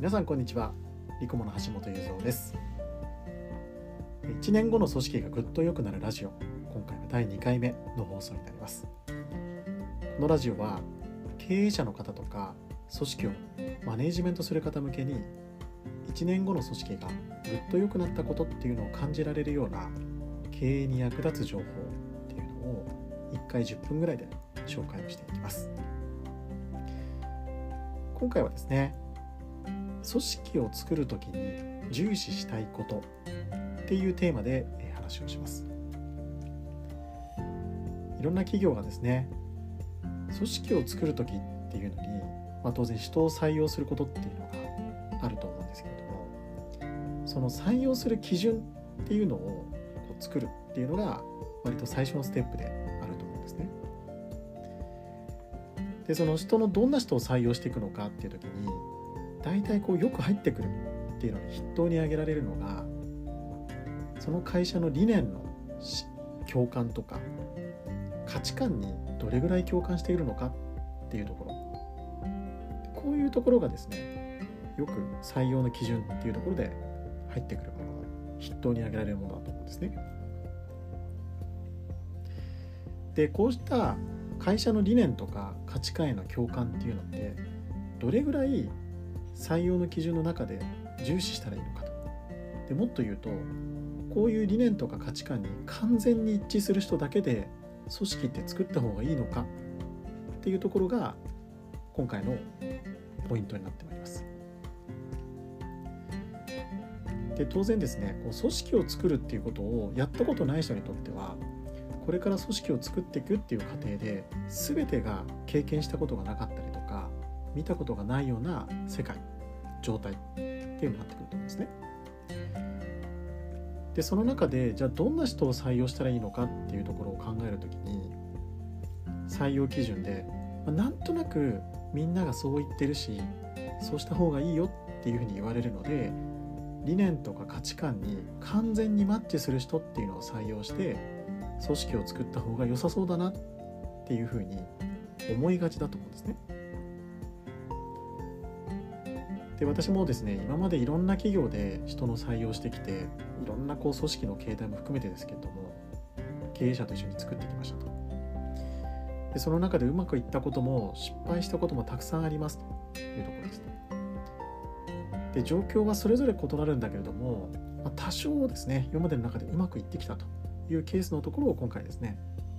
皆さんこんにちは。リコモの橋本雄三です。1年後の組織がぐっと良くなるラジオ。今回は第2回目の放送になります。このラジオは経営者の方とか組織をマネージメントする方向けに1年後の組織がぐっと良くなったことっていうのを感じられるような経営に役立つ情報っていうのを1回10分ぐらいで紹介をしていきます。今回はですね組織を作る時に重視したいことっていうテーマで話をしますいろんな企業がですね組織を作る時っていうのに、まあ、当然人を採用することっていうのがあると思うんですけれどもその採用する基準っていうのをこう作るっていうのが割と最初のステップであると思うんですね。でその人のどんな人を採用していくのかっていう時に大体こうよく入ってくるっていうのに筆頭に挙げられるのがその会社の理念の共感とか価値観にどれぐらい共感しているのかっていうところこういうところがですねよく採用の基準っていうところで入ってくるものの筆頭に挙げられるものだと思うんですね。でこうした会社の理念とか価値観への共感っていうのってどれぐらい採用の基準の中で重視したらいいのかとでもっと言うとこういう理念とか価値観に完全に一致する人だけで組織って作った方がいいのかっていうところが今回のポイントになってまいります。で当然ですねこう組織を作るっていうことをやったことない人にとってはこれから組織を作っていくっていう過程で全てが経験したことがなかったりとか見たことがないような世界状態っていうのになってくると思うんですね。でその中でじゃあどんな人を採用したらいいのかっていうところを考える時に採用基準で、まあ、なんとなくみんながそう言ってるしそうした方がいいよっていうふうに言われるので理念とか価値観に完全にマッチする人っていうのを採用して組織を作った方が良さそうだなっていうふうに思いがちだと思うんですね。で私もですね今までいろんな企業で人の採用してきていろんなこう組織の形態も含めてですけれども経営者と一緒に作ってきましたと。でその中でうまくいったことも失敗したこともたくさんありますと。いうところですね。で状況はそれぞれ異なるんだけれども、まあ、多少ですね今までの中でうまくいってきたと。いうケースのところを今回ですね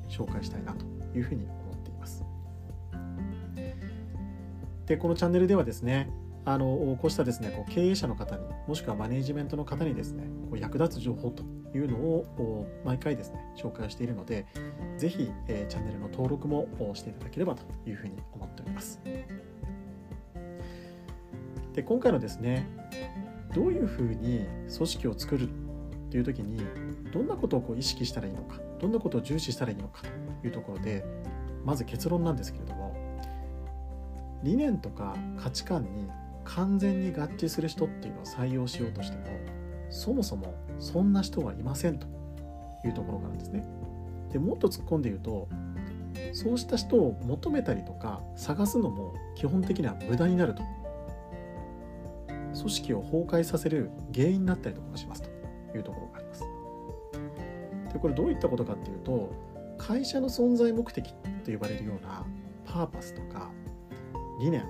紹介したいなと。いうふうに思っています。でこのチャンネルではですねあのこうしたですねこう経営者の方にもしくはマネージメントの方にですねこう役立つ情報というのを毎回ですね紹介しているのでぜひ、えー、チャンネルの登録もしていただければというふうに思っております。で今回のですねどういうふうに組織を作るっていう時にどんなことをこう意識したらいいのかどんなことを重視したらいいのかというところでまず結論なんですけれども理念とか価値観に完全に合致する人っていうのを採用しようとしてもそもそもそんな人はいませんというところがあるんですね。でもっと突っ込んで言うとそうした人を求めたりとか探すのも基本的には無駄になると組織を崩壊させる原因になったりとかしますというところがあります。でこれどういったことかっていうと会社の存在目的と呼ばれるようなパーパスとか理念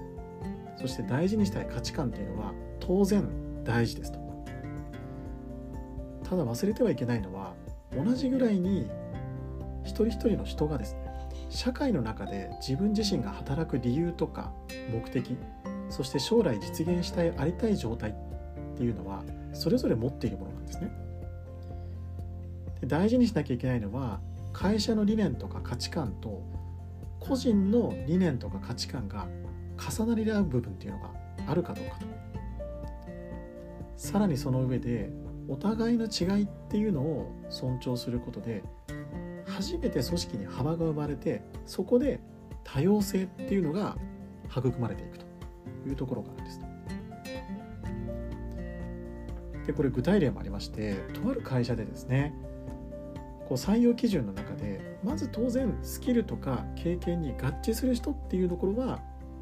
そして大事にしたい価値観っていうのは当然大事ですと。ただ忘れてはいけないのは同じぐらいに一人一人の人がですね社会の中で自分自身が働く理由とか目的そして将来実現したいありたい状態っていうのはそれぞれ持っているものなんですね。で大事にしなきゃいけないのは会社の理念とか価値観と個人の理念とか価値観が重なり合う部分っていうのがあるかどうかとさらにその上でお互いの違いっていうのを尊重することで初めて組織に幅が生まれてそこで多様性っていうのが育まれていくというところがあるんです。でこれ具体例もありましてとある会社でですねこう採用基準の中でまず当然スキルとか経験に合致する人っていうところは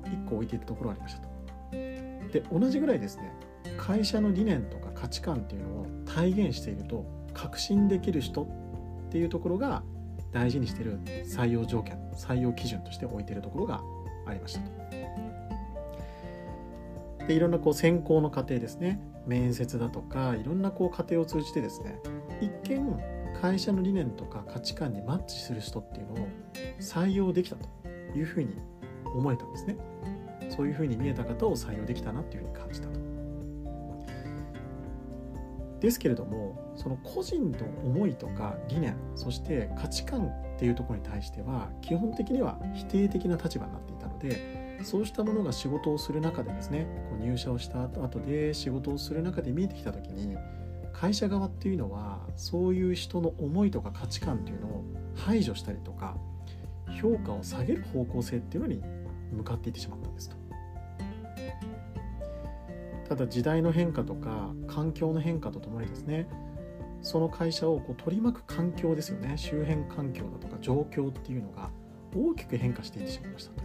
1個置いているところがありましたと。で同じぐらいですね会社の理念とか価値観っていうのを体現していると確信できる人っていうところが大事にしてる採用条件採用基準として置いているところがありましたとでいろんなこう選考の過程ですね面接だとかいろんなこう過程を通じてですね一見会社の理念とか価値観にマッチする人っていうのを採用できたというふうに思えたんですね。そういうふうに見えた方を採用できたなっていうふうに感じたと。ですけれどもその個人の思いとか理念そして価値観っていうところに対しては基本的には否定的な立場になっていたのでそうしたものが仕事をする中でですねこう入社をした後で仕事をする中で見えてきた時に会社側っていうのはそういう人の思いとか価値観っていうのを排除したりとか評価を下げる方向性っていうのに向かっていってしまったんですと。ただ時代の変化とか環境の変化とともにですねその会社をこう取り巻く環境ですよね周辺環境だとか状況っていうのが大きく変化していってしまいましたと。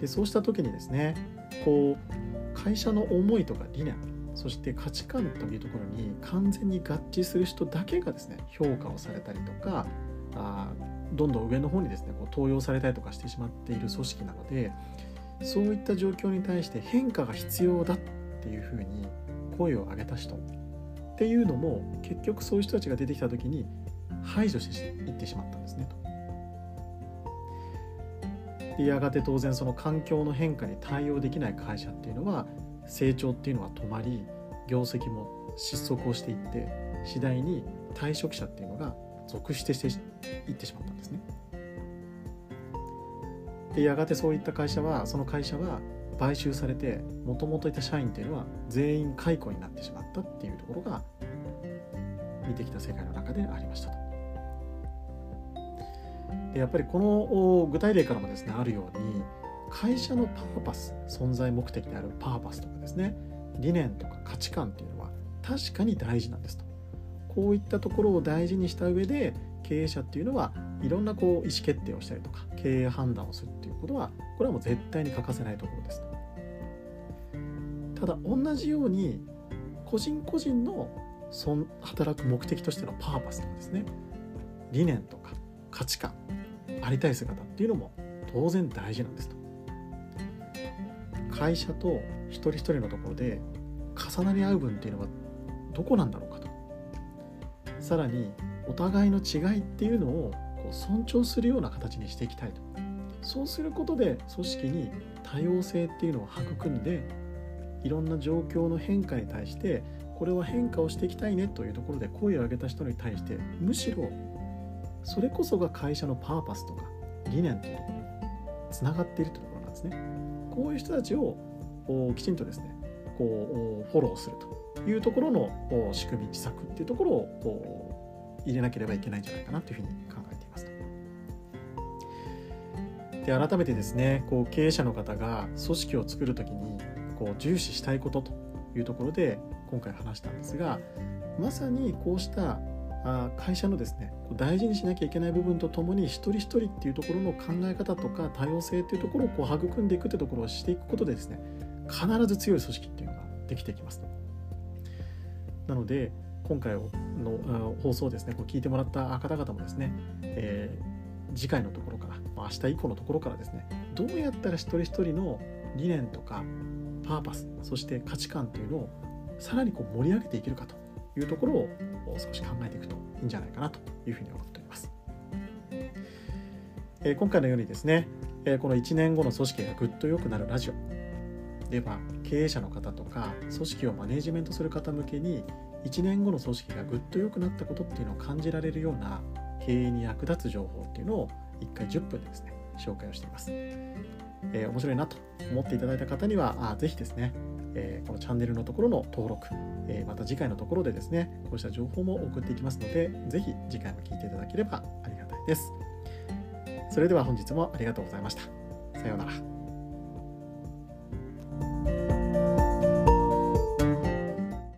でそうした時にですねこう会社の思いとか理念そして価値観というところに完全に合致する人だけがですね評価をされたりとかあどんどん上の方にですねこう登用されたりとかしてしまっている組織なのでそういった状況に対して変化が必要だっていうふうに声を上げた人っていうのも結局そういう人たちが出てきた時に排除していってしまったんですねと。でやがて当然その環境の変化に対応できない会社っていうのは成長っていうのは止まり業績も失速をしていって次第に退職者っていうのが続出していってしまったんですね。でやがてそういった会社はその会社は買収されてもともといた社員っていうのは全員解雇になってしまったっていうところが見てきた世界の中でありましたと。でやっぱりこの具体例からもですねあるように会社のパーパス存在目的であるパーパスとかですね理念とか価値観っていうのは確かに大事なんですとこういったところを大事にした上で経営者っていうのはいろんなこう意思決定をしたりとか経営判断をするっていうことはこれはもう絶対に欠かせないところですただ同じように個人個人のそん働く目的としてのパーパスとかですね理念とか価値観ありたい姿っていうのも当然大事なんですと。会社と一人一人のところで重なり合う分っていうのはどこなんだろうか。さらにお互いの違いっていうのをこう尊重するような形にしていきたいとそうすることで組織に多様性っていうのを育んでいろんな状況の変化に対してこれは変化をしていきたいねというところで声を上げた人に対してむしろそれこそが会社のパーパスとか理念というところにつながっているというところなんですね。こういう人たちをきちんとですねこうフォローするというところの仕組み施策っていうところを入れなければいけないんじゃないかなというふうに考えていますで改めてですねこう経営者の方が組織を作る時にこう重視したいことというところで今回話したんですがまさにこうした会社のですね大事にしなきゃいけない部分とともに一人一人っていうところの考え方とか多様性っていうところをこう育んでいくってところをしていくことでですね必ず強い組織っていうのができていきますなので今回の放送ですねこう聞いてもらった方々もですね、えー、次回のところから明日以降のところからですねどうやったら一人一人の理念とかパーパスそして価値観っていうのをさらにこう盛り上げていけるかというところを少し考えていくといいんじゃないかなというふうに思っております。えー、今回のようにですね、えー、この1年後の組織がぐっと良くなるラジオでは経営者の方とか組織をマネジメントする方向けに1年後の組織がぐっと良くなったことっていうのを感じられるような経営に役立つ情報っていうのを1回10分でですね紹介をしています。えー、面白いなと思っていただいた方にはあぜひですねえー、このチャンネルのところの登録、えー、また次回のところでですね、こうした情報も送っていきますので、ぜひ次回も聞いていただければありがたいです。それでは本日もありがとうございました。さようなら。